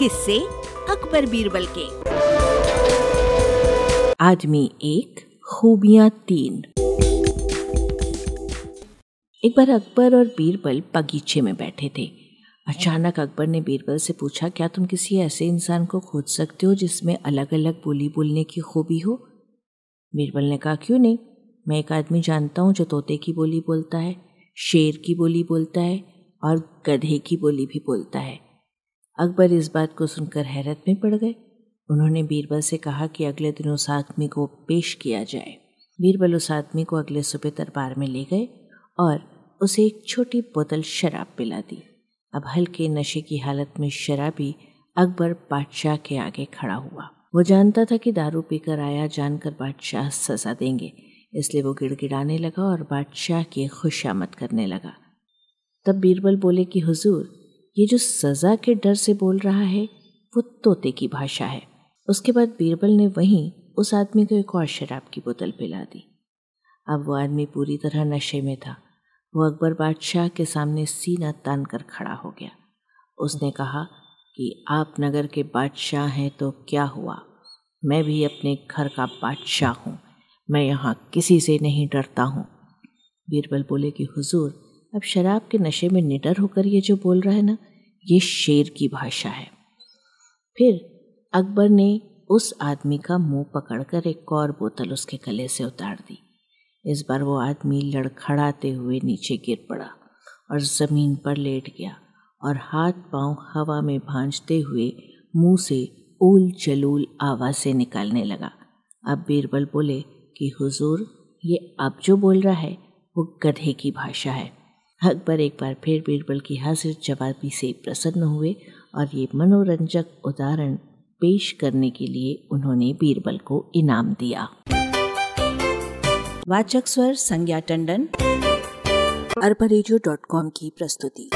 किससे अकबर बीरबल के। आदमी एक खूबियाँ तीन। एक बार अकबर और बीरबल बगीचे में बैठे थे। अचानक अकबर ने बीरबल से पूछा, क्या तुम किसी ऐसे इंसान को खोज सकते हो जिसमें अलग अलग बोली बोलने की खूबी हो? बीरबल ने कहा, क्यों नहीं? मैं एक आदमी जानता हूँ जो तोते की बोली बोलता है, शेर की बोली बोलता है और गधे की बोली भी बोलता है। अकबर इस बात को सुनकर हैरत में पड़ गए। उन्होंने बीरबल से कहा कि अगले दिन उस आदमी को पेश किया जाए। बीरबल उस आदमी को अगले सुबह दरबार में ले गए और उसे एक छोटी बोतल शराब पिला दी। अब हल्के नशे की हालत में शराबी अकबर बादशाह के आगे खड़ा हुआ। वो जानता था कि दारू पीकर आया जानकर बादशाह सजा देंगे, इसलिए वो गिड़गिड़ाने लगा और बादशाह की खुशामद करने लगा। तब बीरबल बोले कि, हुजूर ये जो सज़ा के डर से बोल रहा है, वो तोते की भाषा है। उसके बाद बीरबल ने वहीं उस आदमी को एक और शराब की बोतल पिला दी। अब वो आदमी पूरी तरह नशे में था। वो अकबर बादशाह के सामने सीना तान कर खड़ा हो गया। उसने कहा कि आप नगर के बादशाह हैं तो क्या हुआ? मैं भी अपने घर का बादशाह हूँ। मैं यहाँ किसी से नहीं डरता हूँ। बीरबल बोले कि, हुजूर अब शराब के नशे में निडर होकर ये जो बोल रहा है ना, ये शेर की भाषा है। फिर अकबर ने उस आदमी का मुँह पकड़कर एक और बोतल उसके गले से उतार दी। इस बार वो आदमी लड़खड़ाते हुए नीचे गिर पड़ा और ज़मीन पर लेट गया और हाथ पाँव हवा में भांजते हुए मुँह से ऊल जलूल आवाज़ निकालने लगा। अब बीरबल बोले कि, हुजूर, ये अब जो बोल रहा है, वो गधे की भाषा है। अकबर एक बार फिर बीरबल की हाजिर जवाबी से प्रसन्न हुए और ये मनोरंजक उदाहरण पेश करने के लिए उन्होंने बीरबल को इनाम दिया। वाचक स्वर संज्ञा टंडन, अरबा की प्रस्तुति।